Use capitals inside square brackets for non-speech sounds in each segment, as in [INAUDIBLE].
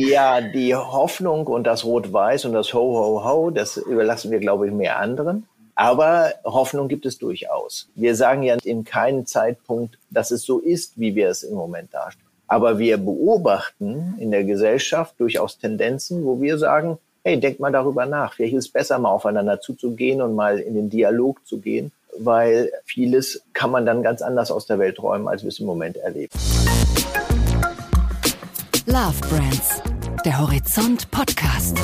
Ja, die Hoffnung und das Rot-Weiß und das Ho-Ho-Ho, das überlassen wir, glaube ich, mehr anderen. Aber Hoffnung gibt es durchaus. Wir sagen ja in keinem Zeitpunkt, dass es so ist, wie wir es im Moment darstellen. Aber wir beobachten in der Gesellschaft durchaus Tendenzen, wo wir sagen, hey, denk mal darüber nach. Vielleicht ist es besser, mal aufeinander zuzugehen und mal in den Dialog zu gehen, weil vieles kann man dann ganz anders aus der Welt räumen, als wir es im Moment erleben. Love Brands, der Horizont Podcast.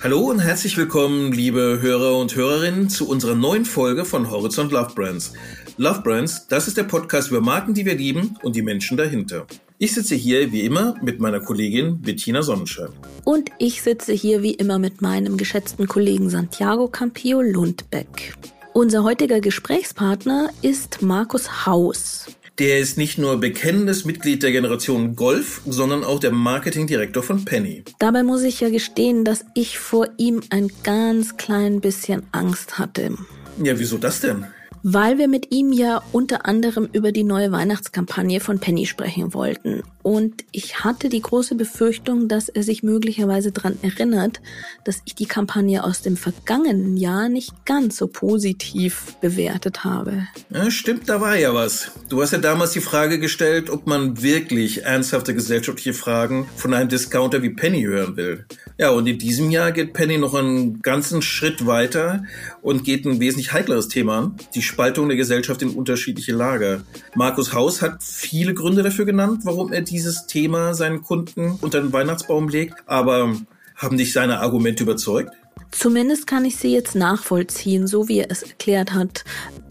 Hallo und herzlich willkommen, liebe Hörer und Hörerinnen, zu unserer neuen Folge von Horizont Love Brands. Love Brands, das ist der Podcast über Marken, die wir lieben und die Menschen dahinter. Ich sitze hier wie immer mit meiner Kollegin Bettina Sonnenschein. Und ich sitze hier wie immer mit meinem geschätzten Kollegen Santiago Campillo Lundbeck. Unser heutiger Gesprächspartner ist Markus Haus. Der ist nicht nur bekennendes Mitglied der Generation Golf, sondern auch der Marketingdirektor von Penny. Dabei muss ich ja gestehen, dass ich vor ihm ein ganz klein bisschen Angst hatte. Ja, wieso das denn? Weil wir mit ihm ja unter anderem über die neue Weihnachtskampagne von Penny sprechen wollten. Und ich hatte die große Befürchtung, dass er sich möglicherweise daran erinnert, dass ich die Kampagne aus dem vergangenen Jahr nicht ganz so positiv bewertet habe. Ja, stimmt, da war ja was. Du hast ja damals die Frage gestellt, ob man wirklich ernsthafte gesellschaftliche Fragen von einem Discounter wie Penny hören will. Ja, und in diesem Jahr geht Penny noch einen ganzen Schritt weiter und geht ein wesentlich heikleres Thema an. Die Spaltung der Gesellschaft in unterschiedliche Lager. Markus Haus hat viele Gründe dafür genannt, warum er dieses Thema seinen Kunden unter den Weihnachtsbaum legt. Aber haben dich seine Argumente überzeugt? Zumindest kann ich sie jetzt nachvollziehen, so wie er es erklärt hat.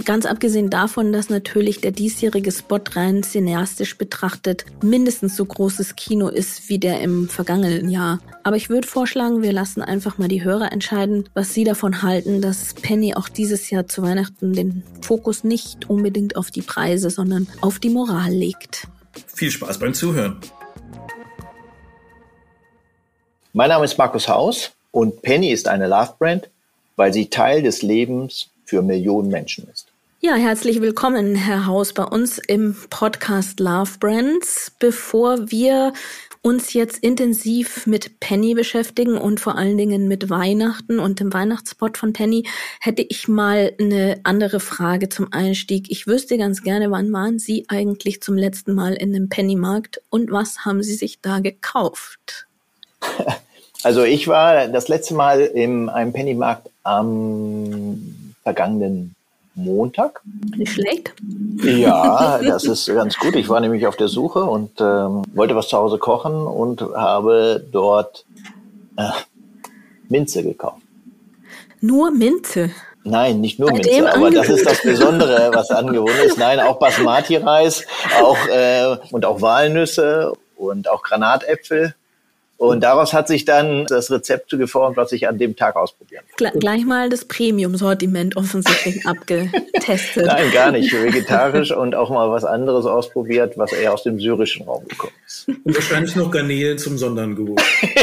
Ganz abgesehen davon, dass natürlich der diesjährige Spot rein cineastisch betrachtet mindestens so großes Kino ist wie der im vergangenen Jahr. Aber ich würde vorschlagen, wir lassen einfach mal die Hörer entscheiden, was sie davon halten, dass Penny auch dieses Jahr zu Weihnachten den Fokus nicht unbedingt auf die Preise, sondern auf die Moral legt. Viel Spaß beim Zuhören. Mein Name ist Markus Haus. Und Penny ist eine Love Brand, weil sie Teil des Lebens für Millionen Menschen ist. Ja, herzlich willkommen, Herr Haus, bei uns im Podcast Love Brands. Bevor wir uns jetzt intensiv mit Penny beschäftigen und vor allen Dingen mit Weihnachten und dem Weihnachtsspot von Penny, hätte ich mal eine andere Frage zum Einstieg. Ich wüsste ganz gerne, wann waren Sie eigentlich zum letzten Mal in einem Pennymarkt und was haben Sie sich da gekauft? [LAUGHS] Also ich war das letzte Mal in einem Pennymarkt am vergangenen Montag. Nicht schlecht. Ja, [LAUGHS] das ist ganz gut. Ich war nämlich auf der Suche und ähm, wollte was zu Hause kochen und habe dort äh, Minze gekauft. Nur Minze? Nein, nicht nur Bei Minze, aber das ist das Besondere, was angeboten ist. Nein, auch Basmati-Reis auch, äh, und auch Walnüsse und auch Granatäpfel und daraus hat sich dann das Rezept geformt, was ich an dem Tag ausprobieren wollte. Gleich mal das Premium-Sortiment offensichtlich [LAUGHS] abgetestet. Nein, gar nicht. Vegetarisch und auch mal was anderes ausprobiert, was eher aus dem syrischen Raum gekommen ist. Und wahrscheinlich noch Garnelen zum Sonderangebot.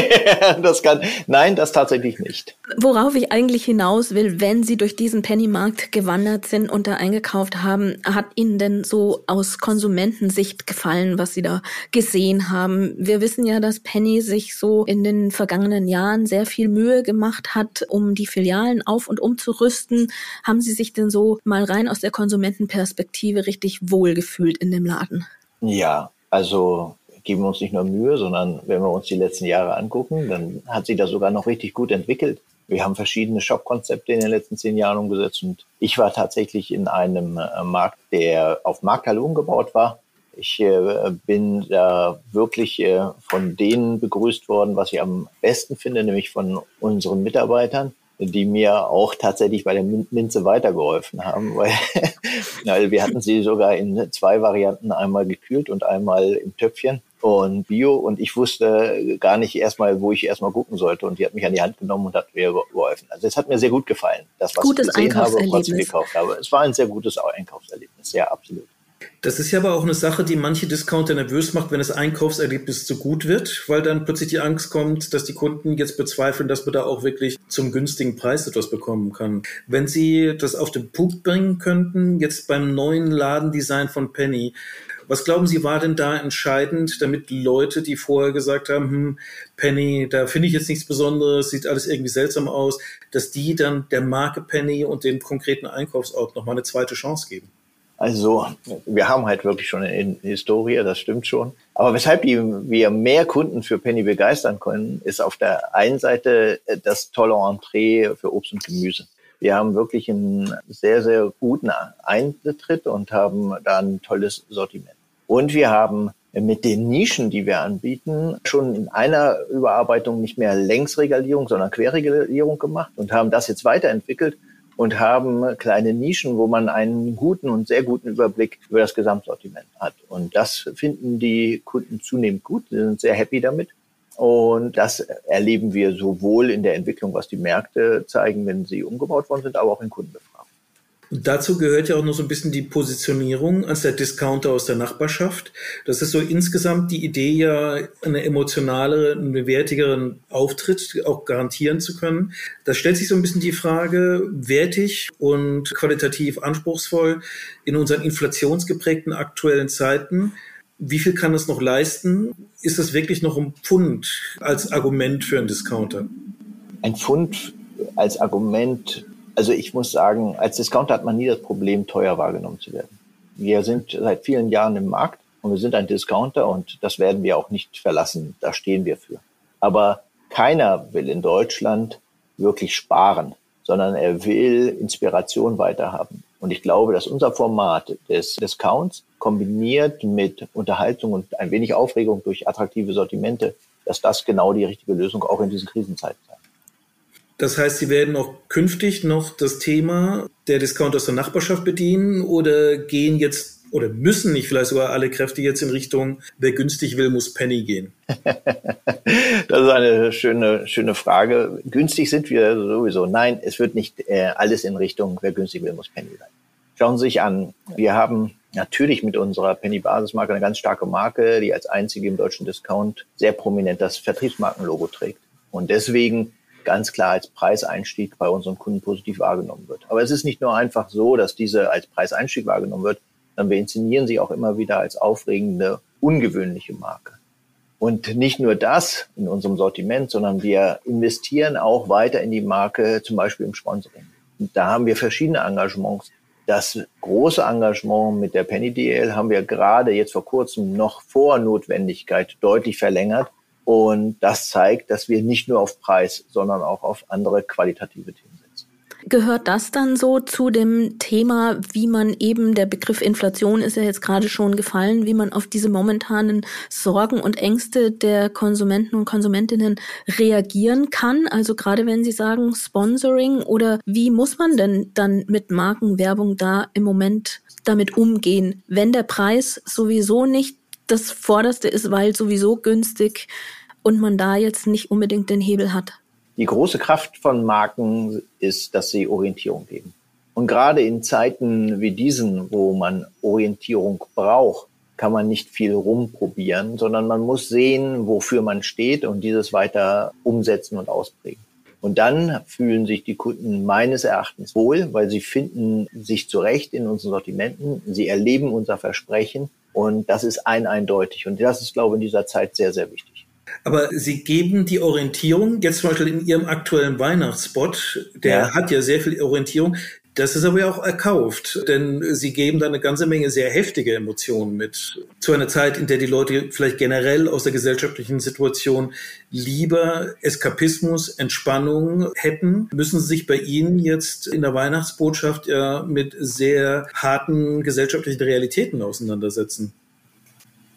[LAUGHS] das kann, nein, das tatsächlich nicht. Worauf ich eigentlich hinaus will, wenn Sie durch diesen Pennymarkt gewandert sind und da eingekauft haben, hat Ihnen denn so aus Konsumentensicht gefallen, was Sie da gesehen haben? Wir wissen ja, dass Penny sich sich so in den vergangenen Jahren sehr viel Mühe gemacht hat, um die Filialen auf und umzurüsten. Haben Sie sich denn so mal rein aus der Konsumentenperspektive richtig wohlgefühlt in dem Laden? Ja, also geben wir uns nicht nur Mühe, sondern wenn wir uns die letzten Jahre angucken, dann hat sich das sogar noch richtig gut entwickelt. Wir haben verschiedene Shop-Konzepte in den letzten zehn Jahren umgesetzt und ich war tatsächlich in einem äh, Markt, der auf Markthalle umgebaut war ich äh, bin da wirklich äh, von denen begrüßt worden, was ich am besten finde, nämlich von unseren Mitarbeitern, die mir auch tatsächlich bei der Minze weitergeholfen haben, [LAUGHS] weil, weil wir hatten sie sogar in zwei Varianten, einmal gekühlt und einmal im Töpfchen und Bio und ich wusste gar nicht erstmal, wo ich erstmal gucken sollte und die hat mich an die Hand genommen und hat mir geholfen. Also es hat mir sehr gut gefallen, das was gutes ich gesehen habe und was ich gekauft habe. Es war ein sehr gutes Einkaufserlebnis, ja absolut. Das ist ja aber auch eine Sache, die manche Discounter nervös macht, wenn das Einkaufserlebnis zu gut wird, weil dann plötzlich die Angst kommt, dass die Kunden jetzt bezweifeln, dass man da auch wirklich zum günstigen Preis etwas bekommen kann. Wenn Sie das auf den Punkt bringen könnten, jetzt beim neuen Ladendesign von Penny, Was glauben Sie, war denn da entscheidend, damit Leute, die vorher gesagt haben, hm, Penny, da finde ich jetzt nichts Besonderes, sieht alles irgendwie seltsam aus, dass die dann der Marke Penny und dem konkreten Einkaufsort nochmal eine zweite Chance geben? Also wir haben halt wirklich schon eine Historie, das stimmt schon. Aber weshalb die, wir mehr Kunden für Penny begeistern können, ist auf der einen Seite das tolle Entree für Obst und Gemüse. Wir haben wirklich einen sehr, sehr guten Eintritt und haben da ein tolles Sortiment. Und wir haben mit den Nischen, die wir anbieten, schon in einer Überarbeitung nicht mehr Längsregulierung, sondern Querregulierung gemacht und haben das jetzt weiterentwickelt und haben kleine Nischen, wo man einen guten und sehr guten Überblick über das Gesamtsortiment hat. Und das finden die Kunden zunehmend gut, sie sind sehr happy damit. Und das erleben wir sowohl in der Entwicklung, was die Märkte zeigen, wenn sie umgebaut worden sind, aber auch in Kundenbefragungen. Dazu gehört ja auch noch so ein bisschen die Positionierung als der Discounter aus der Nachbarschaft. Das ist so insgesamt die Idee ja, eine emotionale, einen wertigeren Auftritt auch garantieren zu können. Da stellt sich so ein bisschen die Frage, wertig und qualitativ anspruchsvoll in unseren inflationsgeprägten aktuellen Zeiten. Wie viel kann es noch leisten? Ist das wirklich noch ein Pfund als Argument für einen Discounter? Ein Pfund als Argument also ich muss sagen, als Discounter hat man nie das Problem, teuer wahrgenommen zu werden. Wir sind seit vielen Jahren im Markt und wir sind ein Discounter und das werden wir auch nicht verlassen. Da stehen wir für. Aber keiner will in Deutschland wirklich sparen, sondern er will Inspiration weiterhaben. Und ich glaube, dass unser Format des Discounts kombiniert mit Unterhaltung und ein wenig Aufregung durch attraktive Sortimente, dass das genau die richtige Lösung auch in diesen Krisenzeiten ist. Das heißt, Sie werden auch künftig noch das Thema der Discount aus der Nachbarschaft bedienen oder gehen jetzt oder müssen nicht vielleicht sogar alle Kräfte jetzt in Richtung, wer günstig will, muss Penny gehen? [LAUGHS] das ist eine schöne, schöne Frage. Günstig sind wir sowieso. Nein, es wird nicht äh, alles in Richtung, wer günstig will, muss Penny sein. Schauen Sie sich an. Wir haben natürlich mit unserer Penny-Basismarke eine ganz starke Marke, die als einzige im deutschen Discount sehr prominent das Vertriebsmarkenlogo trägt. Und deswegen ganz klar als Preiseinstieg bei unseren Kunden positiv wahrgenommen wird. Aber es ist nicht nur einfach so, dass diese als Preiseinstieg wahrgenommen wird, sondern wir inszenieren sie auch immer wieder als aufregende, ungewöhnliche Marke. Und nicht nur das in unserem Sortiment, sondern wir investieren auch weiter in die Marke, zum Beispiel im Sponsoring. Und da haben wir verschiedene Engagements. Das große Engagement mit der Penny DL haben wir gerade jetzt vor kurzem noch vor Notwendigkeit deutlich verlängert, und das zeigt, dass wir nicht nur auf Preis, sondern auch auf andere qualitative Themen setzen. Gehört das dann so zu dem Thema, wie man eben, der Begriff Inflation ist ja jetzt gerade schon gefallen, wie man auf diese momentanen Sorgen und Ängste der Konsumenten und Konsumentinnen reagieren kann? Also gerade wenn Sie sagen Sponsoring oder wie muss man denn dann mit Markenwerbung da im Moment damit umgehen, wenn der Preis sowieso nicht das Vorderste ist, weil sowieso günstig und man da jetzt nicht unbedingt den Hebel hat. Die große Kraft von Marken ist, dass sie Orientierung geben. Und gerade in Zeiten wie diesen, wo man Orientierung braucht, kann man nicht viel rumprobieren, sondern man muss sehen, wofür man steht und dieses weiter umsetzen und ausprägen. Und dann fühlen sich die Kunden meines Erachtens wohl, weil sie finden sich zurecht in unseren Sortimenten. Sie erleben unser Versprechen und das ist ein eindeutig. Und das ist, glaube ich, in dieser Zeit sehr, sehr wichtig. Aber Sie geben die Orientierung, jetzt zum Beispiel in Ihrem aktuellen Weihnachtsspot, der ja. hat ja sehr viel Orientierung. Das ist aber ja auch erkauft, denn Sie geben da eine ganze Menge sehr heftige Emotionen mit. Zu einer Zeit, in der die Leute vielleicht generell aus der gesellschaftlichen Situation lieber Eskapismus, Entspannung hätten, müssen Sie sich bei Ihnen jetzt in der Weihnachtsbotschaft ja mit sehr harten gesellschaftlichen Realitäten auseinandersetzen.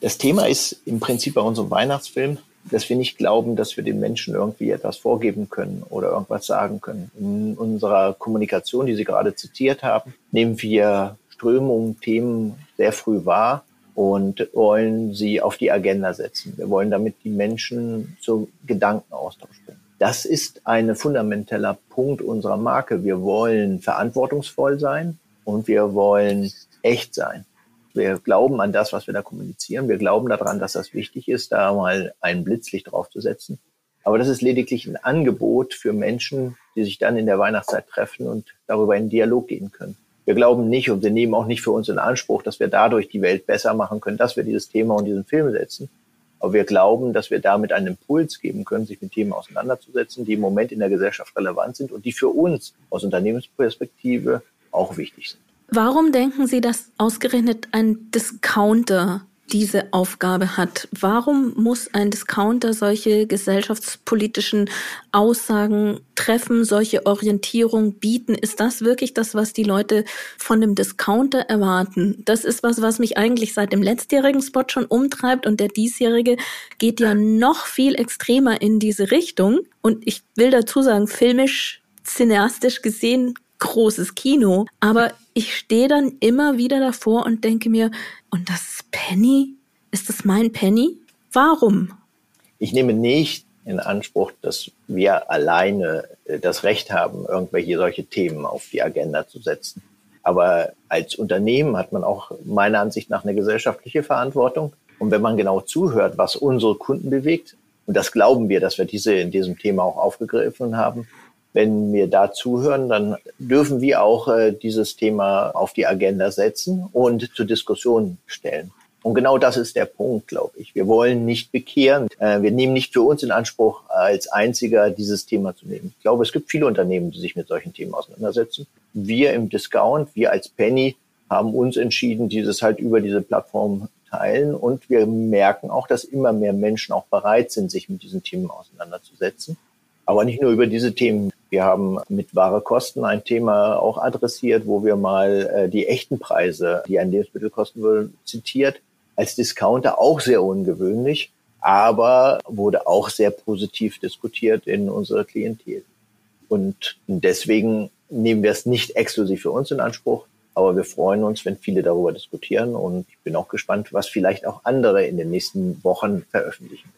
Das Thema ist im Prinzip bei unserem Weihnachtsfilm dass wir nicht glauben, dass wir den Menschen irgendwie etwas vorgeben können oder irgendwas sagen können. In unserer Kommunikation, die Sie gerade zitiert haben, nehmen wir Strömungen, Themen sehr früh wahr und wollen sie auf die Agenda setzen. Wir wollen damit die Menschen zu Gedankenaustausch bringen. Das ist ein fundamenteller Punkt unserer Marke. Wir wollen verantwortungsvoll sein und wir wollen echt sein. Wir glauben an das, was wir da kommunizieren. Wir glauben daran, dass das wichtig ist, da mal ein Blitzlicht draufzusetzen. Aber das ist lediglich ein Angebot für Menschen, die sich dann in der Weihnachtszeit treffen und darüber in Dialog gehen können. Wir glauben nicht und wir nehmen auch nicht für uns in Anspruch, dass wir dadurch die Welt besser machen können, dass wir dieses Thema und diesen Film setzen. Aber wir glauben, dass wir damit einen Impuls geben können, sich mit Themen auseinanderzusetzen, die im Moment in der Gesellschaft relevant sind und die für uns aus Unternehmensperspektive auch wichtig sind. Warum denken Sie, dass ausgerechnet ein Discounter diese Aufgabe hat. Warum muss ein Discounter solche gesellschaftspolitischen Aussagen treffen, solche Orientierung bieten? Ist das wirklich das, was die Leute von dem Discounter erwarten? Das ist was, was mich eigentlich seit dem letztjährigen Spot schon umtreibt und der diesjährige geht ja noch viel extremer in diese Richtung. Und ich will dazu sagen, filmisch, cineastisch gesehen großes Kino, aber ich stehe dann immer wieder davor und denke mir, und das ist Penny? Ist das mein Penny? Warum? Ich nehme nicht in Anspruch, dass wir alleine äh, das Recht haben, irgendwelche solche Themen auf die Agenda zu setzen. Aber als Unternehmen hat man auch meiner Ansicht nach eine gesellschaftliche Verantwortung. Und wenn man genau zuhört, was unsere Kunden bewegt, und das glauben wir, dass wir diese in diesem Thema auch aufgegriffen haben, wenn wir da zuhören, dann dürfen wir auch äh, dieses Thema auf die Agenda setzen und zur Diskussion stellen. Und genau das ist der Punkt, glaube ich. Wir wollen nicht bekehren. Äh, wir nehmen nicht für uns in Anspruch, als einziger dieses Thema zu nehmen. Ich glaube, es gibt viele Unternehmen, die sich mit solchen Themen auseinandersetzen. Wir im Discount, wir als Penny haben uns entschieden, dieses halt über diese Plattform teilen. Und wir merken auch, dass immer mehr Menschen auch bereit sind, sich mit diesen Themen auseinanderzusetzen. Aber nicht nur über diese Themen. Wir haben mit wahre Kosten ein Thema auch adressiert, wo wir mal äh, die echten Preise, die ein Lebensmittel kosten würde, zitiert. Als Discounter auch sehr ungewöhnlich, aber wurde auch sehr positiv diskutiert in unserer Klientel. Und deswegen nehmen wir es nicht exklusiv für uns in Anspruch, aber wir freuen uns, wenn viele darüber diskutieren und ich bin auch gespannt, was vielleicht auch andere in den nächsten Wochen veröffentlichen.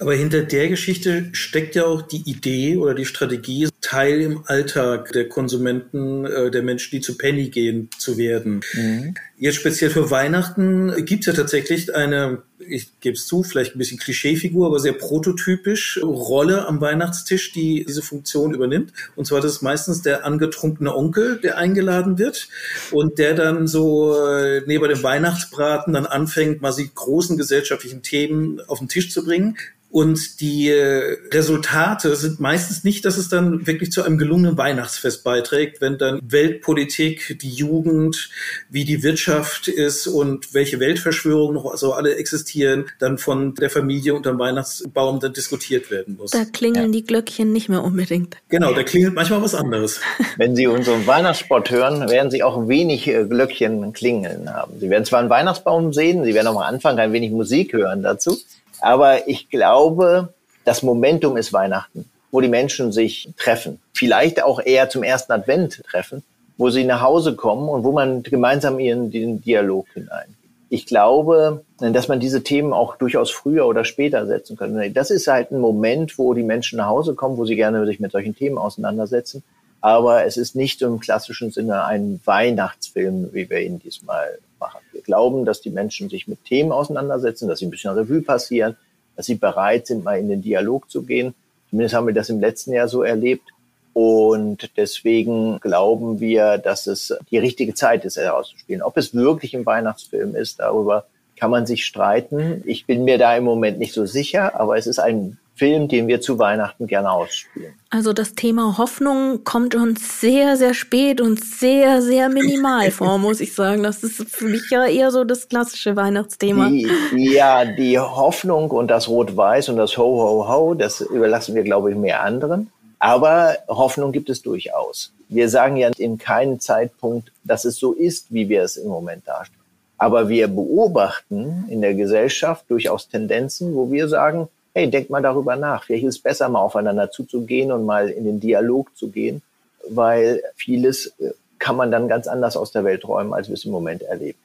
Aber hinter der Geschichte steckt ja auch die Idee oder die Strategie, Teil im Alltag der Konsumenten, äh, der Menschen, die zu Penny gehen, zu werden. Mhm. Jetzt speziell für Weihnachten gibt es ja tatsächlich eine, ich gebe es zu, vielleicht ein bisschen Klischeefigur, aber sehr prototypisch Rolle am Weihnachtstisch, die diese Funktion übernimmt. Und zwar das ist meistens der angetrunkene Onkel, der eingeladen wird und der dann so äh, neben dem Weihnachtsbraten dann anfängt, mal sie großen gesellschaftlichen Themen auf den Tisch zu bringen. Und die äh, Resultate sind meistens nicht, dass es dann wirklich zu einem gelungenen Weihnachtsfest beiträgt, wenn dann Weltpolitik, die Jugend, wie die Wirtschaft ist und welche Weltverschwörungen noch so alle existieren, dann von der Familie unterm Weihnachtsbaum dann diskutiert werden muss. Da klingeln ja. die Glöckchen nicht mehr unbedingt. Genau, da klingelt manchmal was anderes. [LAUGHS] Wenn Sie unseren Weihnachtssport hören, werden Sie auch wenig äh, Glöckchen klingeln haben. Sie werden zwar einen Weihnachtsbaum sehen, Sie werden auch am Anfang ein wenig Musik hören dazu. Aber ich glaube, das Momentum ist Weihnachten, wo die Menschen sich treffen. Vielleicht auch eher zum ersten Advent treffen, wo sie nach Hause kommen und wo man gemeinsam ihren den Dialog hinein. Ich glaube, dass man diese Themen auch durchaus früher oder später setzen könnte. Das ist halt ein Moment, wo die Menschen nach Hause kommen, wo sie gerne sich mit solchen Themen auseinandersetzen. Aber es ist nicht im klassischen Sinne ein Weihnachtsfilm, wie wir ihn diesmal machen. Wir glauben, dass die Menschen sich mit Themen auseinandersetzen, dass sie ein bisschen Revue passieren, dass sie bereit sind, mal in den Dialog zu gehen. Zumindest haben wir das im letzten Jahr so erlebt. Und deswegen glauben wir, dass es die richtige Zeit ist, herauszuspielen. Ob es wirklich ein Weihnachtsfilm ist, darüber kann man sich streiten. Ich bin mir da im Moment nicht so sicher, aber es ist ein Film, den wir zu Weihnachten gerne ausspielen. Also das Thema Hoffnung kommt uns sehr, sehr spät und sehr, sehr minimal [LAUGHS] vor, muss ich sagen. Das ist für mich ja eher so das klassische Weihnachtsthema. Die, ja, die Hoffnung und das Rot-Weiß und das Ho, Ho, Ho, das überlassen wir, glaube ich, mehr anderen. Aber Hoffnung gibt es durchaus. Wir sagen ja in keinem Zeitpunkt, dass es so ist, wie wir es im Moment darstellen. Aber wir beobachten in der Gesellschaft durchaus Tendenzen, wo wir sagen, hey, denkt mal darüber nach. Vielleicht ist es besser, mal aufeinander zuzugehen und mal in den Dialog zu gehen, weil vieles äh, kann man dann ganz anders aus der Welt räumen, als wir es im Moment erleben.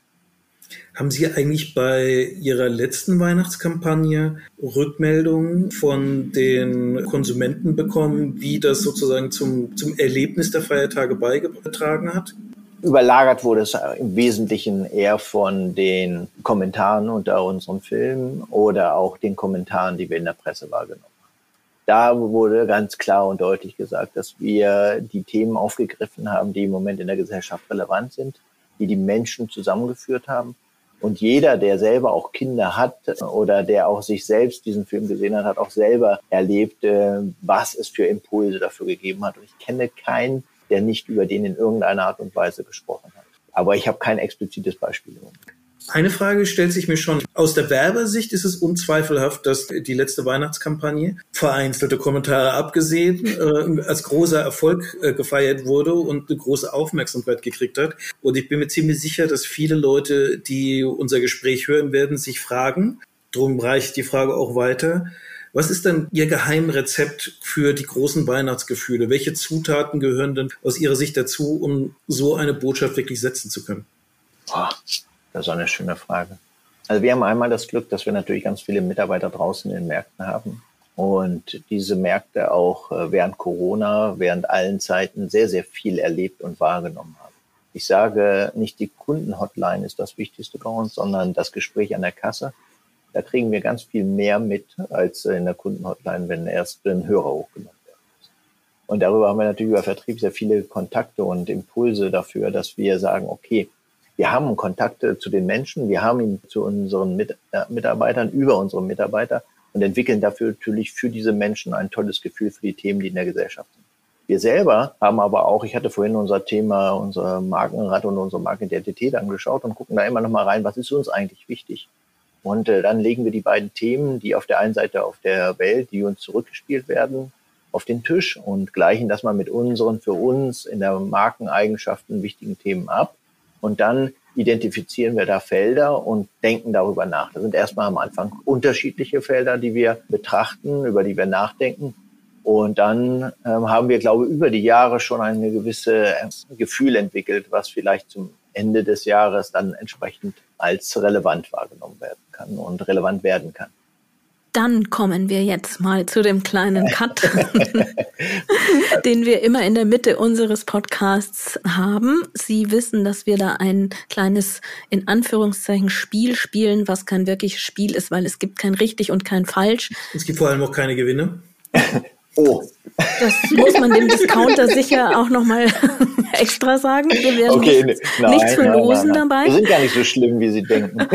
Haben Sie eigentlich bei Ihrer letzten Weihnachtskampagne Rückmeldungen von den Konsumenten bekommen, wie das sozusagen zum, zum Erlebnis der Feiertage beigetragen hat? Überlagert wurde es im Wesentlichen eher von den Kommentaren unter unserem Film oder auch den Kommentaren, die wir in der Presse wahrgenommen haben. da wurde ganz klar und deutlich gesagt, dass wir die Themen aufgegriffen haben, die im Moment in der Gesellschaft relevant sind, die die Menschen zusammengeführt haben. Und jeder, der selber auch Kinder hat oder der auch sich selbst diesen Film gesehen hat, hat auch selber erlebt, äh, was es für Impulse dafür gegeben hat. Und ich kenne keinen, der nicht über den in irgendeiner Art und Weise gesprochen hat. Aber ich habe kein explizites Beispiel. Eine Frage stellt sich mir schon. Aus der Werbersicht ist es unzweifelhaft, dass die letzte Weihnachtskampagne, vereinzelte Kommentare abgesehen, äh, als großer Erfolg äh, gefeiert wurde und eine große Aufmerksamkeit gekriegt hat. Und ich bin mir ziemlich sicher, dass viele Leute, die unser Gespräch hören werden, sich fragen, darum reicht die Frage auch weiter, was ist denn Ihr Geheimrezept für die großen Weihnachtsgefühle? Welche Zutaten gehören denn aus Ihrer Sicht dazu, um so eine Botschaft wirklich setzen zu können? Boah, das ist eine schöne Frage. Also wir haben einmal das Glück, dass wir natürlich ganz viele Mitarbeiter draußen in den Märkten haben und diese Märkte auch äh, während Corona, während allen Zeiten sehr, sehr viel erlebt und wahrgenommen haben. Ich sage, nicht die Kundenhotline ist das Wichtigste bei uns, sondern das Gespräch an der Kasse. Da kriegen wir ganz viel mehr mit als in der Kundenhotline, wenn erst ein Hörer hochgenommen wird. Und darüber haben wir natürlich über Vertrieb sehr viele Kontakte und Impulse dafür, dass wir sagen, okay, wir haben Kontakte zu den Menschen, wir haben ihn zu unseren Mit äh, Mitarbeitern, über unsere Mitarbeiter und entwickeln dafür natürlich für diese Menschen ein tolles Gefühl für die Themen, die in der Gesellschaft sind. Wir selber haben aber auch, ich hatte vorhin unser Thema, unser Markenrad und unsere Markenidentität angeschaut und gucken da immer noch mal rein, was ist uns eigentlich wichtig? Und äh, dann legen wir die beiden Themen, die auf der einen Seite auf der Welt, die uns zurückgespielt werden, auf den Tisch und gleichen das mal mit unseren für uns in der Markeneigenschaften wichtigen Themen ab und dann identifizieren wir da Felder und denken darüber nach. Das sind erstmal am Anfang unterschiedliche Felder, die wir betrachten, über die wir nachdenken. Und dann ähm, haben wir, glaube ich, über die Jahre schon ein gewisse äh, Gefühl entwickelt, was vielleicht zum Ende des Jahres dann entsprechend als relevant wahrgenommen werden kann und relevant werden kann. Dann kommen wir jetzt mal zu dem kleinen [LAUGHS] Cut, [LAUGHS] den wir immer in der Mitte unseres Podcasts haben. Sie wissen, dass wir da ein kleines, in Anführungszeichen, Spiel spielen, was kein wirkliches Spiel ist, weil es gibt kein richtig und kein falsch. Es gibt vor allem auch keine Gewinne. [LAUGHS] Oh. Das muss man dem Discounter sicher auch nochmal [LAUGHS] extra sagen. Wir werden okay, nichts, nein, nichts verlosen nein, nein, dabei. Wir sind gar nicht so schlimm, wie Sie denken. [LAUGHS]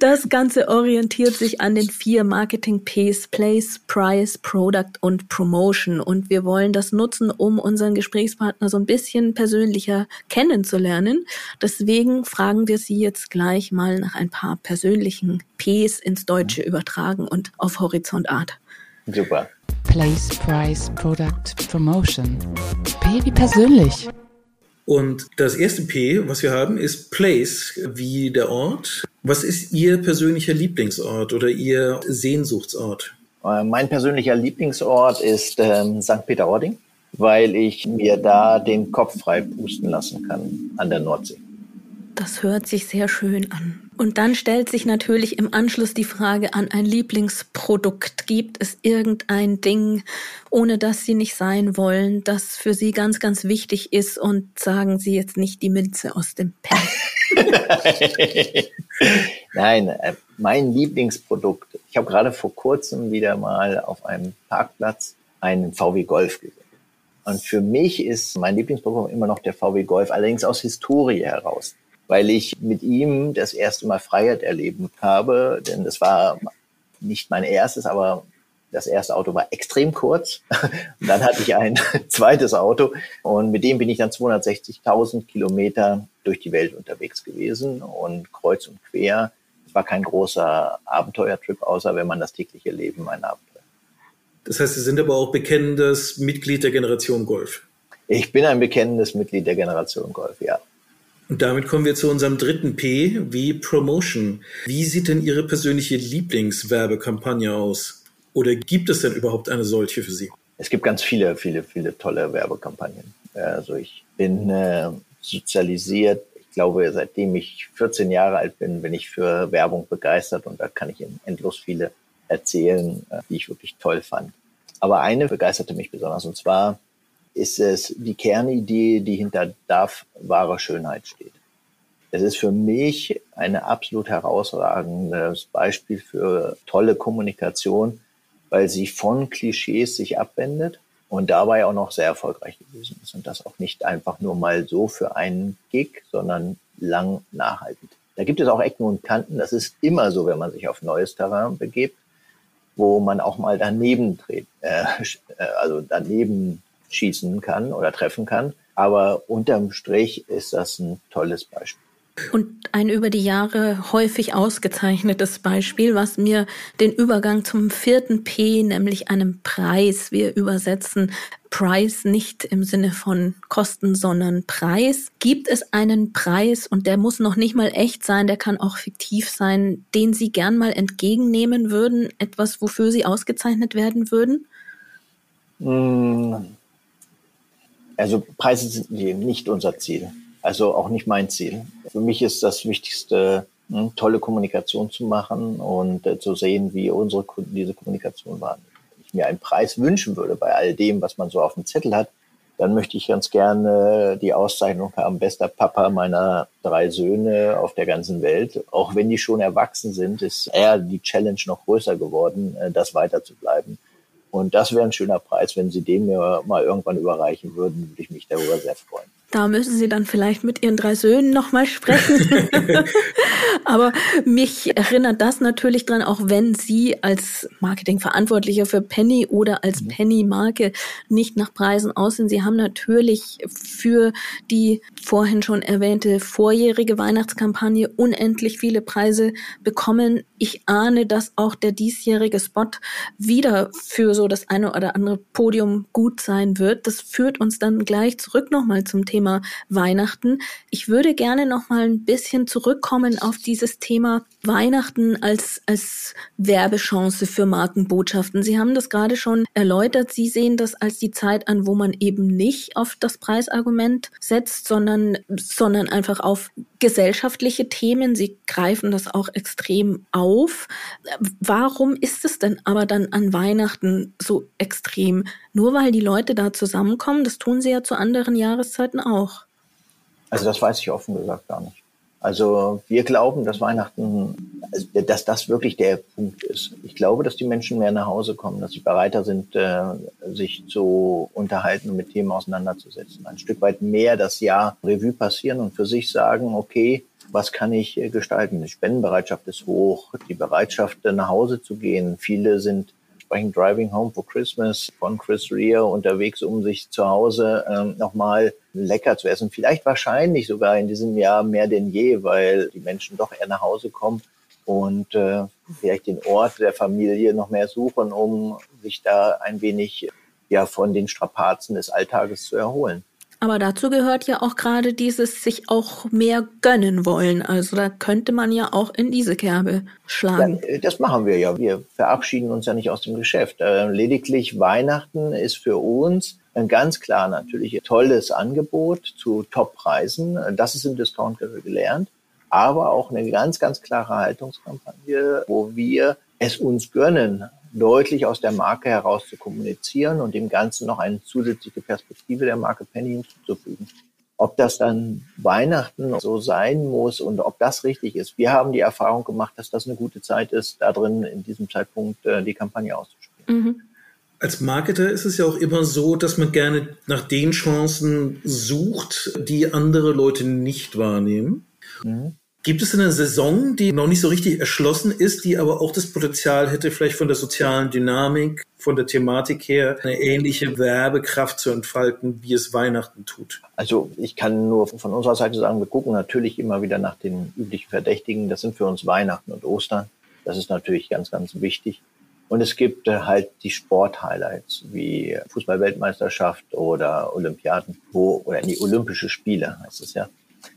das Ganze orientiert sich an den vier Marketing Ps, Place, Price, Product und Promotion. Und wir wollen das nutzen, um unseren Gesprächspartner so ein bisschen persönlicher kennenzulernen. Deswegen fragen wir Sie jetzt gleich mal nach ein paar persönlichen Ps ins Deutsche übertragen und auf Horizont Art. Super. Place, Price, Product, Promotion. P wie persönlich. Und das erste P, was wir haben, ist Place, wie der Ort. Was ist Ihr persönlicher Lieblingsort oder Ihr Sehnsuchtsort? Äh, mein persönlicher Lieblingsort ist ähm, St. Peter-Ording, weil ich mir da den Kopf frei pusten lassen kann an der Nordsee. Das hört sich sehr schön an. Und dann stellt sich natürlich im Anschluss die Frage an ein Lieblingsprodukt. Gibt es irgendein Ding, ohne dass Sie nicht sein wollen, das für Sie ganz, ganz wichtig ist und sagen Sie jetzt nicht die Minze aus dem Pen? [LAUGHS] Nein, äh, mein Lieblingsprodukt. Ich habe gerade vor kurzem wieder mal auf einem Parkplatz einen VW Golf gesehen. Und für mich ist mein Lieblingsprodukt immer noch der VW Golf, allerdings aus Historie heraus weil ich mit ihm das erste Mal Freiheit erleben habe, denn das war nicht mein erstes, aber das erste Auto war extrem kurz. [LAUGHS] Und dann hatte ich ein [LAUGHS] zweites Auto und mit dem bin ich dann 260.000 Kilometer durch die Welt unterwegs gewesen und kreuz und quer. Es war kein großer Abenteuertrip, außer wenn man das tägliche Leben ein Abenteuer. Das heißt, Sie sind aber auch bekennendes Mitglied der Generation Golf. Ich bin ein bekennendes Mitglied der Generation Golf, ja. Und damit kommen wir zu unserem dritten P wie Promotion. Wie sieht denn Ihre persönliche Lieblingswerbekampagne aus? Oder gibt es denn überhaupt eine solche für Sie? Es gibt ganz viele, viele, viele tolle Werbekampagnen. Also ich bin äh, sozialisiert. Ich glaube, seitdem ich 14 Jahre alt bin, bin ich für Werbung begeistert und da kann ich Ihnen endlos viele erzählen, äh, die ich wirklich toll fand. Aber eine begeisterte mich besonders und zwar ist es die Kernidee, die hinter darf wahre Schönheit steht. Es ist für mich ein absolut herausragendes Beispiel für tolle Kommunikation, weil sie von Klischees sich abwendet und dabei auch noch sehr erfolgreich gewesen ist und das auch nicht einfach nur mal so für einen Gig, sondern lang nachhaltend. Da gibt es auch Ecken und Kanten. Das ist immer so, wenn man sich auf neues Terrain begibt, wo man auch mal daneben dreht, äh, äh, also daneben schießen kann oder treffen kann. Aber unterm Strich ist das ein tolles Beispiel. Und ein über die Jahre häufig ausgezeichnetes Beispiel, was mir den Übergang zum vierten P, nämlich einem Preis, wir übersetzen Preis nicht im Sinne von Kosten, sondern Preis. Gibt es einen Preis und der muss noch nicht mal echt sein, der kann auch fiktiv sein, den Sie gern mal entgegennehmen würden, etwas, wofür Sie ausgezeichnet werden würden? Hm. Also Preise sind nicht unser Ziel. Also auch nicht mein Ziel. Für mich ist das Wichtigste, hm, tolle Kommunikation zu machen und äh, zu sehen, wie unsere Kunden diese Kommunikation wahrnehmen. Wenn ich mir einen Preis wünschen würde bei all dem, was man so auf dem Zettel hat, dann möchte ich ganz gerne die Auszeichnung haben, bester Papa meiner drei Söhne auf der ganzen Welt. Auch wenn die schon erwachsen sind, ist eher die Challenge noch größer geworden, äh, das weiterzubleiben. Und das wäre ein schöner Preis. Wenn Sie den mir mal irgendwann überreichen würden, würde ich mich darüber sehr freuen. Da müssen Sie dann vielleicht mit Ihren drei Söhnen nochmal sprechen. [LAUGHS] [LAUGHS] Aber mich erinnert das natürlich dran, auch wenn Sie als Marketingverantwortlicher für Penny oder als mhm. Penny-Marke nicht nach Preisen aussehen. Sie haben natürlich für die vorhin schon erwähnte vorjährige Weihnachtskampagne unendlich viele Preise bekommen. Ich ahne, dass auch der diesjährige Spot wieder für so das eine oder andere Podium gut sein wird. Das führt uns dann gleich zurück nochmal zum Thema Weihnachten. Ich würde gerne noch mal ein bisschen zurückkommen auf dieses Thema Weihnachten als, als Werbechance für Markenbotschaften. Sie haben das gerade schon erläutert. Sie sehen das als die Zeit an, wo man eben nicht auf das Preisargument setzt, sondern, sondern einfach auf gesellschaftliche Themen. Sie greifen das auch extrem auf. Warum ist es denn aber dann an Weihnachten so extrem? Nur weil die Leute da zusammenkommen, das tun sie ja zu anderen Jahreszeiten auch. Also das weiß ich offen gesagt gar nicht. Also wir glauben, dass Weihnachten, also dass das wirklich der Punkt ist. Ich glaube, dass die Menschen mehr nach Hause kommen, dass sie bereiter sind, äh, sich zu unterhalten und mit Themen auseinanderzusetzen. Ein Stück weit mehr das Jahr Revue passieren und für sich sagen, okay, was kann ich äh, gestalten? Die Spendenbereitschaft ist hoch, die Bereitschaft, nach Hause zu gehen. Viele sind sprechen Driving Home for Christmas von Chris Rea unterwegs, um sich zu Hause ähm, nochmal lecker zu essen. Vielleicht wahrscheinlich sogar in diesem Jahr mehr denn je, weil die Menschen doch eher nach Hause kommen und äh, vielleicht den Ort der Familie noch mehr suchen, um sich da ein wenig ja von den Strapazen des Alltages zu erholen. Aber dazu gehört ja auch gerade dieses sich auch mehr gönnen wollen. Also da könnte man ja auch in diese Kerbe schlagen. Ja, das machen wir ja. Wir verabschieden uns ja nicht aus dem Geschäft. Äh, lediglich Weihnachten ist für uns ein ganz klar natürlich tolles Angebot zu Top-Preisen. Das ist im Discount gelernt. Aber auch eine ganz, ganz klare Haltungskampagne, wo wir es uns gönnen, deutlich aus der Marke heraus zu kommunizieren und dem Ganzen noch eine zusätzliche Perspektive der Marke Penny hinzuzufügen. Ob das dann Weihnachten so sein muss und ob das richtig ist. Wir haben die Erfahrung gemacht, dass das eine gute Zeit ist, da drin in diesem Zeitpunkt äh, die Kampagne auszuspielen. Mhm. Als Marketer ist es ja auch immer so, dass man gerne nach den Chancen sucht, die andere Leute nicht wahrnehmen. Mhm. Gibt es eine Saison, die noch nicht so richtig erschlossen ist, die aber auch das Potenzial hätte, vielleicht von der sozialen Dynamik, von der Thematik her, eine ähnliche Werbekraft zu entfalten, wie es Weihnachten tut? Also ich kann nur von unserer Seite sagen, wir gucken natürlich immer wieder nach den üblichen Verdächtigen. Das sind für uns Weihnachten und Ostern. Das ist natürlich ganz, ganz wichtig. Und es gibt äh, halt die Sport-Highlights wie Fußball-Weltmeisterschaft oder Olympiaden, wo, oder die Olympische Spiele heißt es ja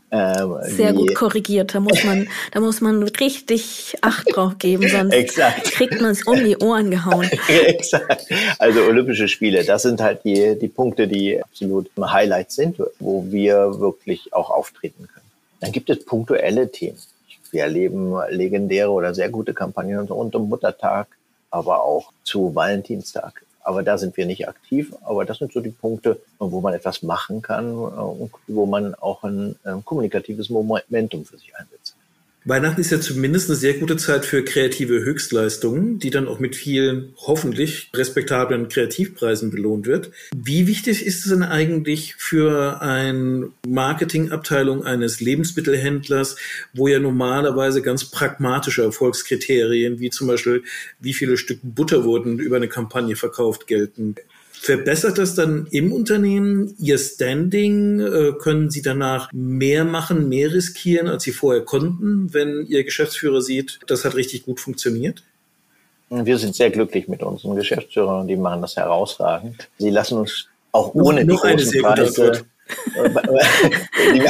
ähm, Sehr gut korrigiert. Da muss man, [LAUGHS] da muss man richtig Acht drauf geben, sonst kriegt man es um die Ohren gehauen. [LAUGHS] Exakt. Also Olympische Spiele, das sind halt die, die Punkte, die absolut Highlights sind, wo wir wirklich auch auftreten können. Dann gibt es punktuelle Themen. Wir erleben legendäre oder sehr gute Kampagnen rund um Muttertag, aber auch zu Valentinstag aber da sind wir nicht aktiv. Aber das sind so die Punkte, wo man etwas machen kann äh, und wo man auch ein äh, kommunikatives Momentum für sich einsetzt. Weihnachten ist ja zumindest eine sehr gute Zeit für kreative Höchstleistungen, die dann auch mit vielen hoffentlich respektablen Kreativpreisen belohnt wird. Wie wichtig ist es denn eigentlich für eine Marketingabteilung eines Lebensmittelhändlers, wo ja normalerweise ganz pragmatische Erfolgskriterien wie zum Beispiel wie viele Stück Butter wurden über eine Kampagne verkauft gelten? Verbessert das dann im Unternehmen Ihr Standing? Äh, können Sie danach mehr machen, mehr riskieren, als Sie vorher konnten, wenn Ihr Geschäftsführer sieht, das hat richtig gut funktioniert? Wir sind sehr glücklich mit unseren Geschäftsführern und die machen das herausragend. Sie lassen uns auch ohne noch, [LAUGHS] die großen Preise, die,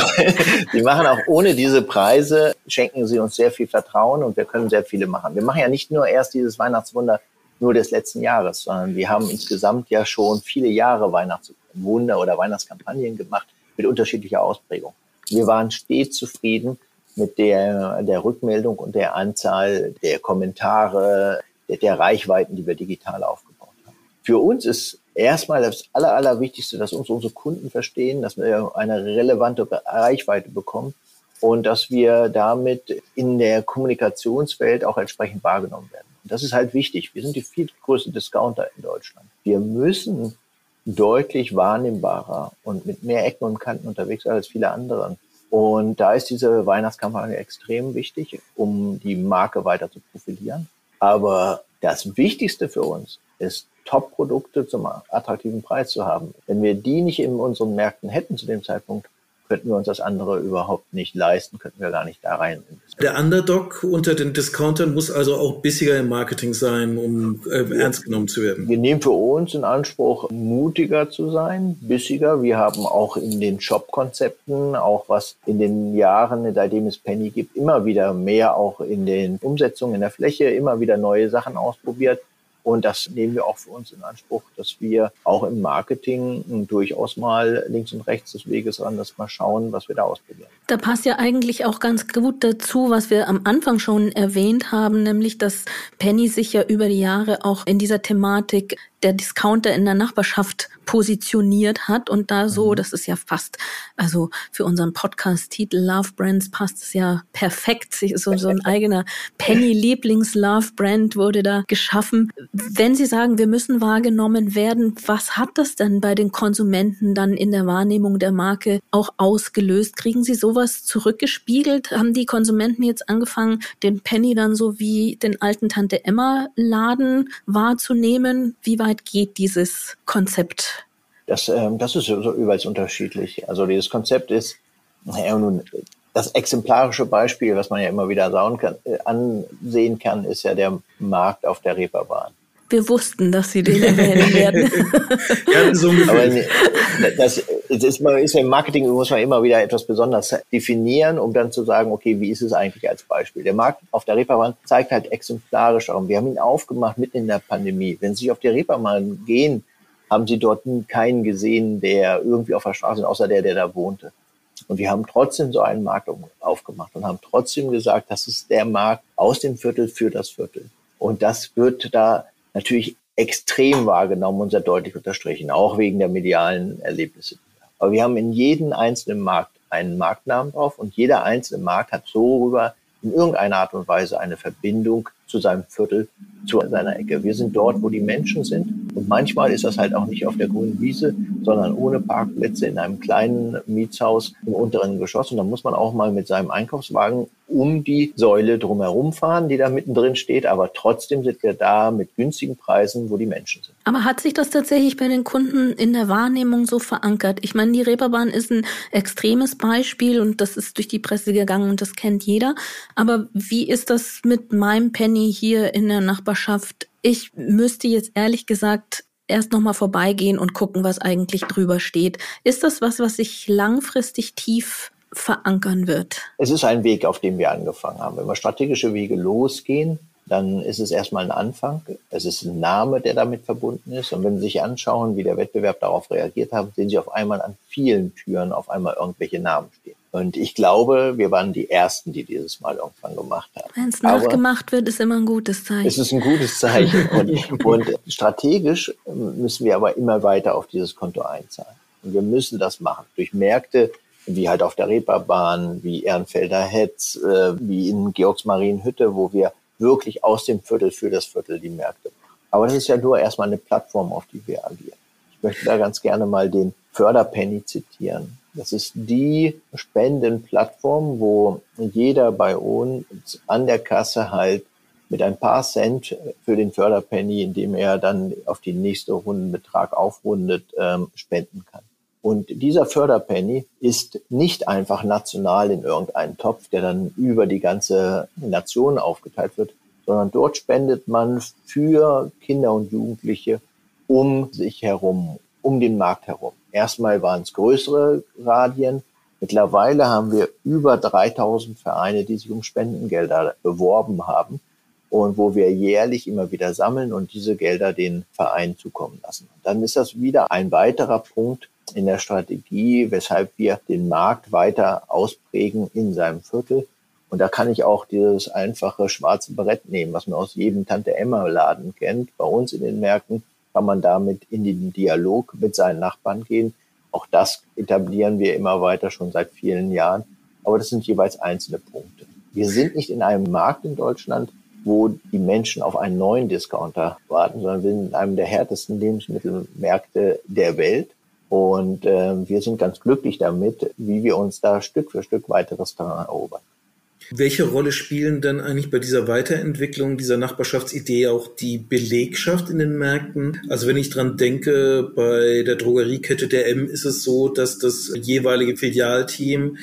die machen auch ohne diese Preise, schenken sie uns sehr viel Vertrauen und wir können sehr viele machen. Wir machen ja nicht nur erst dieses Weihnachtswunder nur des letzten Jahres, sondern wir haben insgesamt ja schon viele Jahre Weihnachtswunder oder Weihnachtskampagnen gemacht mit unterschiedlicher Ausprägung. Wir waren stets zufrieden mit der, der Rückmeldung und der Anzahl der Kommentare, der, der Reichweiten, die wir digital aufgebaut haben. Für uns ist erstmal das Aller, Allerwichtigste, dass uns unsere Kunden verstehen, dass wir eine relevante Reichweite bekommen und dass wir damit in der Kommunikationswelt auch entsprechend wahrgenommen werden. Das ist halt wichtig. Wir sind die viel größte Discounter in Deutschland. Wir müssen deutlich wahrnehmbarer und mit mehr Ecken und Kanten unterwegs sein als viele andere. Und da ist diese Weihnachtskampagne extrem wichtig, um die Marke weiter zu profilieren. Aber das Wichtigste für uns ist, Top-Produkte zum attraktiven Preis zu haben. Wenn wir die nicht in unseren Märkten hätten zu dem Zeitpunkt, könnten wir uns das andere überhaupt nicht leisten, könnten wir gar nicht da rein Der Underdog unter den Discountern muss also auch bissiger im Marketing sein, um äh, ernst genommen zu werden. Wir nehmen für uns in Anspruch, mutiger zu sein, bissiger. Wir haben auch in den Shop-Konzepten, auch was in den Jahren, seitdem es Penny gibt, immer wieder mehr auch in den Umsetzungen in der Fläche, immer wieder neue Sachen ausprobiert. Und das nehmen wir auch für uns in Anspruch, dass wir auch im Marketing durchaus mal links und rechts des Weges ran, dass mal schauen, was wir da ausprobieren. Da passt ja eigentlich auch ganz gut dazu, was wir am Anfang schon erwähnt haben, nämlich dass Penny sich ja über die Jahre auch in dieser Thematik der Discounter in der Nachbarschaft positioniert hat und da so, mhm. das ist ja fast, also für unseren Podcast-Titel Love Brands passt es ja perfekt. So, so ein eigener Penny-Lieblings-Love-Brand wurde da geschaffen. Wenn Sie sagen, wir müssen wahrgenommen werden, was hat das denn bei den Konsumenten dann in der Wahrnehmung der Marke auch ausgelöst? Kriegen Sie sowas zurückgespiegelt? Haben die Konsumenten jetzt angefangen, den Penny dann so wie den alten Tante Emma Laden wahrzunehmen? Wie weit geht dieses Konzept? Das, ähm, das ist so überall unterschiedlich. Also dieses Konzept ist, naja, nun, das exemplarische Beispiel, was man ja immer wieder kann, äh, ansehen kann, ist ja der Markt auf der Reeperbahn. Wir wussten, dass Sie den erwähnen werden. [LAUGHS] ja, so Aber das ist, man, ist im Marketing muss man immer wieder etwas besonders definieren, um dann zu sagen, okay, wie ist es eigentlich als Beispiel? Der Markt auf der Reeperbahn zeigt halt exemplarisch auch. Wir haben ihn aufgemacht mitten in der Pandemie. Wenn Sie auf die Reeperbahn gehen, haben Sie dort keinen gesehen, der irgendwie auf der Straße ist, außer der, der da wohnte. Und wir haben trotzdem so einen Markt aufgemacht und haben trotzdem gesagt, das ist der Markt aus dem Viertel für das Viertel. Und das wird da natürlich extrem wahrgenommen und sehr deutlich unterstrichen, auch wegen der medialen Erlebnisse. Aber wir haben in jedem einzelnen Markt einen Marktnamen drauf und jeder einzelne Markt hat so rüber in irgendeiner Art und Weise eine Verbindung zu seinem Viertel, zu seiner Ecke. Wir sind dort, wo die Menschen sind. Und manchmal ist das halt auch nicht auf der grünen Wiese, sondern ohne Parkplätze in einem kleinen Mietshaus im unteren Geschoss. Und da muss man auch mal mit seinem Einkaufswagen um die Säule drumherum fahren, die da mittendrin steht. Aber trotzdem sind wir da mit günstigen Preisen, wo die Menschen sind. Aber hat sich das tatsächlich bei den Kunden in der Wahrnehmung so verankert? Ich meine, die Reeperbahn ist ein extremes Beispiel und das ist durch die Presse gegangen und das kennt jeder. Aber wie ist das mit meinem Penny hier in der Nachbarschaft? Ich müsste jetzt ehrlich gesagt erst nochmal vorbeigehen und gucken, was eigentlich drüber steht. Ist das was, was sich langfristig tief verankern wird? Es ist ein Weg, auf dem wir angefangen haben. Wenn wir strategische Wege losgehen, dann ist es erstmal ein Anfang. Es ist ein Name, der damit verbunden ist. Und wenn Sie sich anschauen, wie der Wettbewerb darauf reagiert hat, sehen Sie auf einmal an vielen Türen auf einmal irgendwelche Namen stehen. Und ich glaube, wir waren die Ersten, die dieses Mal irgendwann gemacht haben. Wenn es nachgemacht wird, ist immer ein gutes Zeichen. Es ist ein gutes Zeichen. [LAUGHS] und, und strategisch müssen wir aber immer weiter auf dieses Konto einzahlen. Und wir müssen das machen. Durch Märkte, wie halt auf der Reeperbahn, wie Ehrenfelder Hetz, äh, wie in Georgsmarienhütte, wo wir wirklich aus dem Viertel für das Viertel die Märkte. Aber das ist ja nur erstmal eine Plattform, auf die wir agieren. Ich möchte da ganz gerne mal den Förderpenny zitieren. Das ist die Spendenplattform, wo jeder bei uns an der Kasse halt mit ein paar Cent für den Förderpenny, indem er dann auf die nächste Rundenbetrag aufrundet, ähm, spenden kann. Und dieser Förderpenny ist nicht einfach national in irgendeinen Topf, der dann über die ganze Nation aufgeteilt wird, sondern dort spendet man für Kinder und Jugendliche um sich herum, um den Markt herum. Erstmal waren es größere Radien. Mittlerweile haben wir über 3000 Vereine, die sich um Spendengelder beworben haben und wo wir jährlich immer wieder sammeln und diese Gelder den Verein zukommen lassen. Dann ist das wieder ein weiterer Punkt in der Strategie, weshalb wir den Markt weiter ausprägen in seinem Viertel. Und da kann ich auch dieses einfache schwarze Brett nehmen, was man aus jedem Tante Emma Laden kennt. Bei uns in den Märkten kann man damit in den Dialog mit seinen Nachbarn gehen. Auch das etablieren wir immer weiter schon seit vielen Jahren. Aber das sind jeweils einzelne Punkte. Wir sind nicht in einem Markt in Deutschland, wo die Menschen auf einen neuen Discounter warten, sondern wir sind in einem der härtesten Lebensmittelmärkte der Welt. Und äh, wir sind ganz glücklich damit, wie wir uns da Stück für Stück weiteres Terrain erobern. Welche Rolle spielen dann eigentlich bei dieser Weiterentwicklung dieser Nachbarschaftsidee auch die Belegschaft in den Märkten? Also wenn ich dran denke, bei der Drogeriekette der M ist es so, dass das jeweilige Filialteam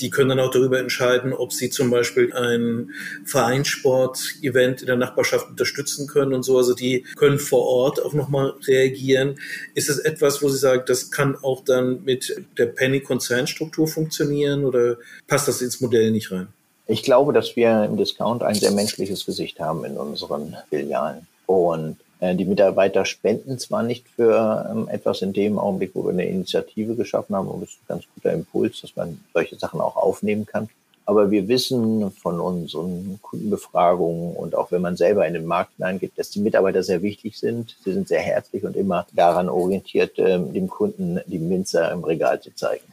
die können dann auch darüber entscheiden, ob sie zum Beispiel ein Vereinssport-Event in der Nachbarschaft unterstützen können und so. Also die können vor Ort auch nochmal reagieren. Ist es etwas, wo Sie sagen, das kann auch dann mit der Penny-Konzernstruktur funktionieren oder passt das ins Modell nicht rein? Ich glaube, dass wir im Discount ein sehr menschliches Gesicht haben in unseren Filialen. Und die Mitarbeiter spenden zwar nicht für ähm, etwas in dem Augenblick, wo wir eine Initiative geschaffen haben, und das ist ein ganz guter Impuls, dass man solche Sachen auch aufnehmen kann. Aber wir wissen von unseren Kundenbefragungen und auch wenn man selber in den Markt hineingeht, dass die Mitarbeiter sehr wichtig sind. Sie sind sehr herzlich und immer daran orientiert, ähm, dem Kunden die Minzer im Regal zu zeigen.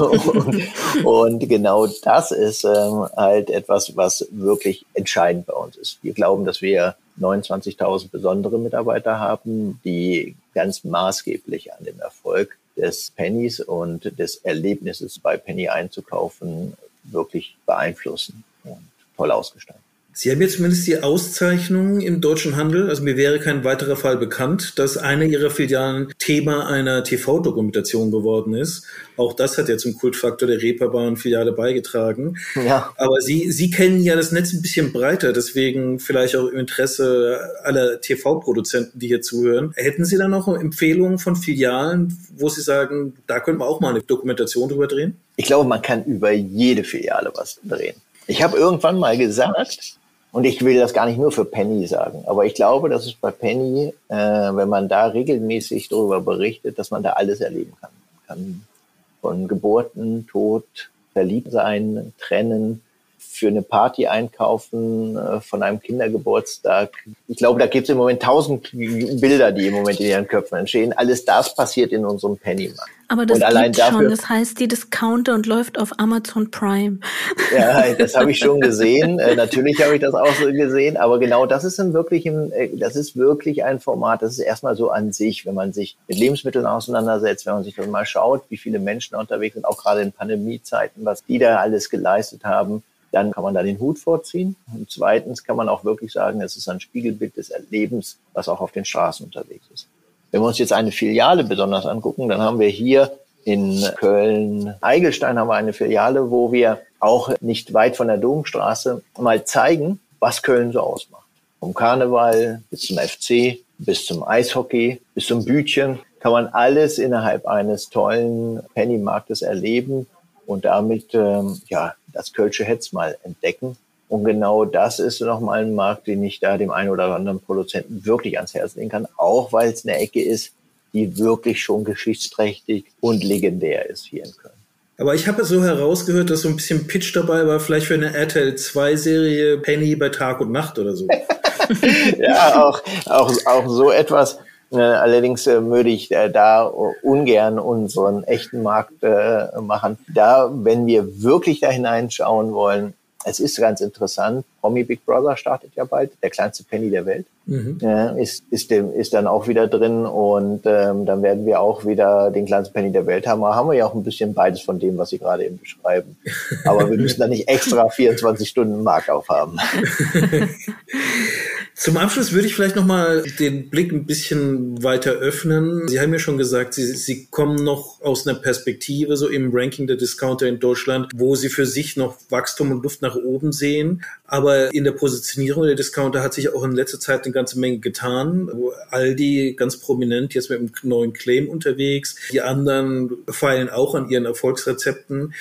und, [LAUGHS] und, genau das ist ähm, halt etwas, was wirklich entscheidend bei uns ist. Wir glauben, dass wir 29.000 besondere Mitarbeiter haben, die ganz maßgeblich an dem Erfolg des Pennys und des Erlebnisses bei Penny einzukaufen wirklich beeinflussen und toll ausgestalten. Sie haben jetzt zumindest die Auszeichnung im deutschen Handel. Also mir wäre kein weiterer Fall bekannt, dass eine Ihrer Filialen Thema einer TV-Dokumentation geworden ist. Auch das hat ja zum Kultfaktor der Reeperbahn-Filiale beigetragen. Ja. Aber Sie, Sie kennen ja das Netz ein bisschen breiter, deswegen vielleicht auch im Interesse aller TV-Produzenten, die hier zuhören. Hätten Sie da noch Empfehlungen von Filialen, wo Sie sagen, da könnten wir auch mal eine Dokumentation drüber drehen? Ich glaube, man kann über jede Filiale was drehen. Ich habe irgendwann mal gesagt, und ich will das gar nicht nur für Penny sagen, aber ich glaube, dass es bei Penny, äh, wenn man da regelmäßig darüber berichtet, dass man da alles erleben kann. Man kann von Geburten, Tod, Verliebtsein, Trennen, für eine Party einkaufen, äh, von einem Kindergeburtstag. Ich glaube, da gibt es im Moment tausend Bilder, die im Moment in ihren Köpfen entstehen. Alles das passiert in unserem Pennymarkt. Aber das gibt schon, das heißt die Discounter und läuft auf Amazon Prime. Ja, [LAUGHS] das habe ich schon gesehen. äh, natürlich habe ich das auch so gesehen, aber genau das ist dann wirklich ein, äh, das ist wirklich ein Format, das ist erstmal so an sich, wenn man sich mit Lebensmitteln auseinandersetzt, wenn man sich dann mal schaut, wie viele Menschen unterwegs sind, auch gerade in Pandemiezeiten, was die da alles geleistet haben dann kann man da den Hut vorziehen. Und zweitens kann man auch wirklich sagen, es ist ein Spiegelbild des Erlebens, was auch auf den Straßen unterwegs ist. Wenn wir uns jetzt eine Filiale besonders angucken, dann haben wir hier in Köln-Eigelstein haben wir eine Filiale, wo wir auch nicht weit von der Domstraße mal zeigen, was Köln so ausmacht. Vom Karneval bis zum FC, bis zum Eishockey, bis zum Bütchen kann man alles innerhalb eines tollen Pennymarktes erleben und damit ähm, ja das Kölsche Hetz mal entdecken. Und genau das ist nochmal ein Markt, den ich da dem einen oder anderen Produzenten wirklich ans Herz legen kann, auch weil es eine Ecke ist, die wirklich schon geschichtsträchtig und legendär ist hier in Köln. Aber ich habe so herausgehört, dass so ein bisschen Pitch dabei war, vielleicht für eine RTL 2 Serie Penny bei Tag und Nacht oder so. [LAUGHS] ja, auch, auch, auch so etwas. Äh, allerdings äh, würde ich äh, da ungern unseren echten Markt machen. Da, wenn wir wirklich da hineinschauen wollen, es ist ganz interessant. Promi Big Brother startet ja bald, der kleinste Penny der Welt, mhm. äh, ist, ist, dem, ist dann auch wieder drin und ähm, dann werden wir auch wieder den kleinsten Penny der Welt haben. Aber haben wir ja auch ein bisschen beides von dem, was Sie gerade eben beschreiben. Aber wir müssen da nicht extra [LAUGHS] 24 Stunden Mark aufhaben. [LAUGHS] Zum Abschluss würde ich vielleicht nochmal den Blick ein bisschen weiter öffnen. Sie haben ja schon gesagt, Sie, Sie kommen noch aus einer Perspektive, so im Ranking der Discounter in Deutschland, wo Sie für sich noch Wachstum und Luft nach oben sehen. Aber in der Positionierung der Discounter hat sich auch in letzter Zeit eine ganze Menge getan. Aldi ganz prominent jetzt mit einem neuen Claim unterwegs. Die anderen feilen auch an ihren Erfolgsrezepten.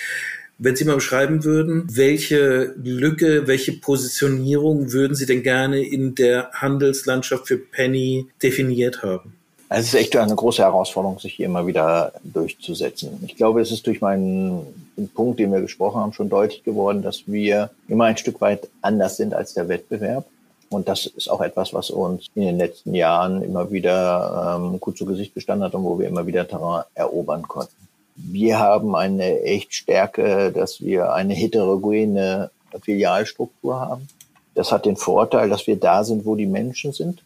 Wenn Sie mal beschreiben würden, welche Lücke, welche Positionierung würden Sie denn gerne in der Handelslandschaft für Penny definiert haben? Es ist echt eine große Herausforderung, sich hier immer wieder durchzusetzen. Ich glaube, es ist durch meinen Punkt, den wir gesprochen haben, schon deutlich geworden, dass wir immer ein Stück weit anders sind als der Wettbewerb. Und das ist auch etwas, was uns in den letzten Jahren immer wieder ähm, gut zu Gesicht gestanden hat und wo wir immer wieder Terrain erobern konnten. Wir haben eine echt Stärke, dass wir eine heterogene Filialstruktur haben. Das hat den Vorteil, dass wir da sind, wo die Menschen sind.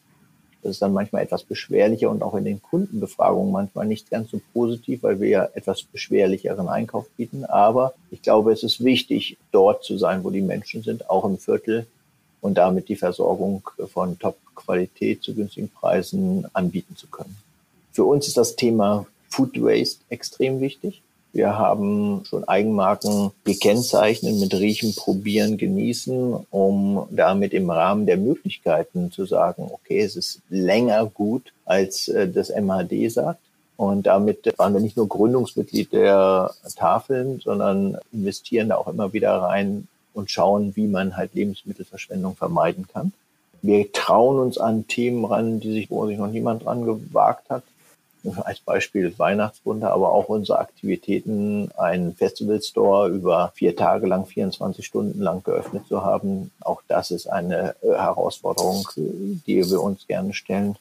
Das ist dann manchmal etwas beschwerlicher und auch in den Kundenbefragungen manchmal nicht ganz so positiv, weil wir ja etwas beschwerlicheren Einkauf bieten. Aber ich glaube, es ist wichtig, dort zu sein, wo die Menschen sind, auch im Viertel und damit die Versorgung von Top-Qualität zu günstigen Preisen anbieten zu können. Für uns ist das Thema Food Waste extrem wichtig. Wir haben schon Eigenmarken gekennzeichnet mit Riechen, Probieren, Genießen, um damit im Rahmen der Möglichkeiten zu sagen, okay, es ist länger gut, als äh, das MHD sagt. Und damit waren wir nicht nur Gründungsmitglied der Tafeln, sondern investieren da auch immer wieder rein und schauen, wie man halt Lebensmittelverschwendung vermeiden kann. Wir trauen uns an Themen ran, die sich, wo sich noch niemand dran gewagt hat als Beispiel Weihnachtswunder, aber auch unsere Aktivitäten, einen Festivalstore über vier Tage lang, 24 Stunden lang geöffnet zu haben. Auch das ist eine äh, Herausforderung, die wir uns gerne stellen.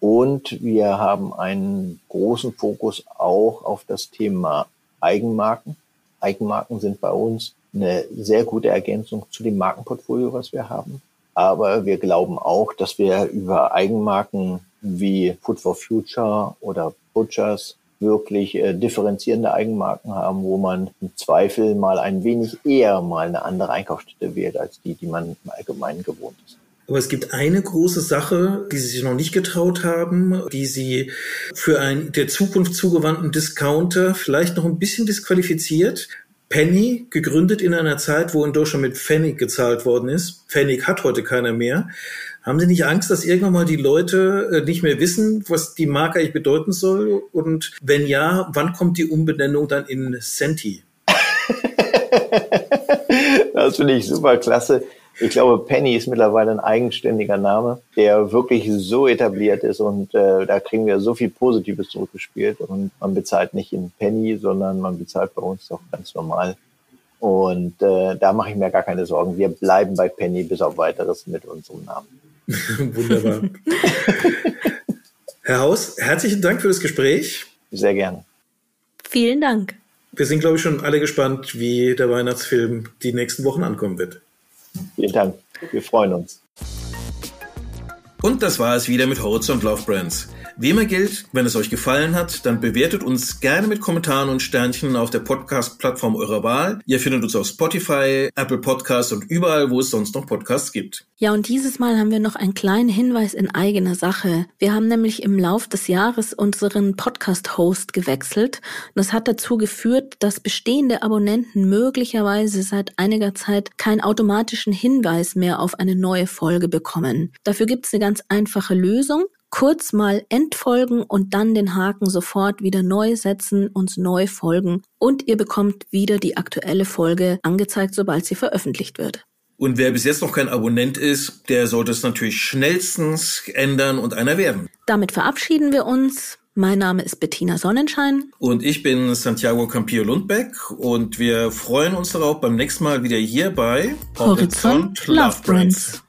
Und wir haben einen großen Fokus auch auf das Thema Eigenmarken. Eigenmarken sind bei uns eine sehr gute Ergänzung zu dem Markenportfolio, was wir haben. Aber wir glauben auch, dass wir über Eigenmarken wie Food for Future oder Butchers wirklich äh, differenzierende Eigenmarken haben, wo man im Zweifel mal ein wenig eher mal eine andere Einkaufsstätte wählt als die, die man im Allgemeinen gewohnt ist. Aber es gibt eine große Sache, die Sie sich noch nicht getraut haben, die Sie für einen der Zukunft zugewandten Discounter vielleicht noch ein bisschen disqualifiziert. Penny, gegründet in einer Zeit, wo in Deutschland mit Pfennig gezahlt worden ist. Pfennig hat heute keiner mehr. Haben Sie nicht Angst, dass irgendwann mal die Leute äh, nicht mehr wissen, was die Marke eigentlich bedeuten soll? Und wenn ja, wann kommt die Umbenennung dann in Senti? [LAUGHS] das finde ich super klasse. Ich glaube, Penny ist mittlerweile ein eigenständiger Name, der wirklich so etabliert ist und äh, da kriegen wir so viel Positives zurückgespielt und man bezahlt nicht in Penny, sondern man bezahlt bei uns doch ganz normal. Und äh, da mache ich mir gar keine Sorgen. Wir bleiben bei Penny bis auf weiteres mit unserem Namen. [LAUGHS] Wunderbar. Herr Haus, herzlichen Dank für das Gespräch. Sehr gerne. Vielen Dank. Wir sind, glaube ich, schon alle gespannt, wie der Weihnachtsfilm die nächsten Wochen ankommen wird. Vielen Dank. Wir freuen uns. Und das war es wieder mit Horizont Love Brands. Wie immer gilt, wenn es euch gefallen hat, dann bewertet uns gerne mit Kommentaren und Sternchen auf der Podcast-Plattform eurer Wahl. Ihr findet uns auf Spotify, Apple Podcasts und überall, wo es sonst noch Podcasts gibt. Ja, und dieses Mal haben wir noch einen kleinen Hinweis in eigener Sache. Wir haben nämlich im Lauf des Jahres unseren Podcast-Host gewechselt. das hat dazu geführt, dass bestehende Abonnenten möglicherweise seit einiger Zeit keinen automatischen Hinweis mehr auf eine neue Folge bekommen. Dafür gibt es eine ganz einfache Lösung kurz mal entfolgen und dann den Haken sofort wieder neu setzen, uns neu folgen und ihr bekommt wieder die aktuelle Folge angezeigt, sobald sie veröffentlicht wird. Und wer bis jetzt noch kein Abonnent ist, der sollte es natürlich schnellstens ändern und einer werden. Damit verabschieden wir uns. Mein Name ist Bettina Sonnenschein. Und ich bin Santiago Campillo Lundbeck und wir freuen uns darauf beim nächsten Mal wieder hier bei Horizont, Horizont Love Brands.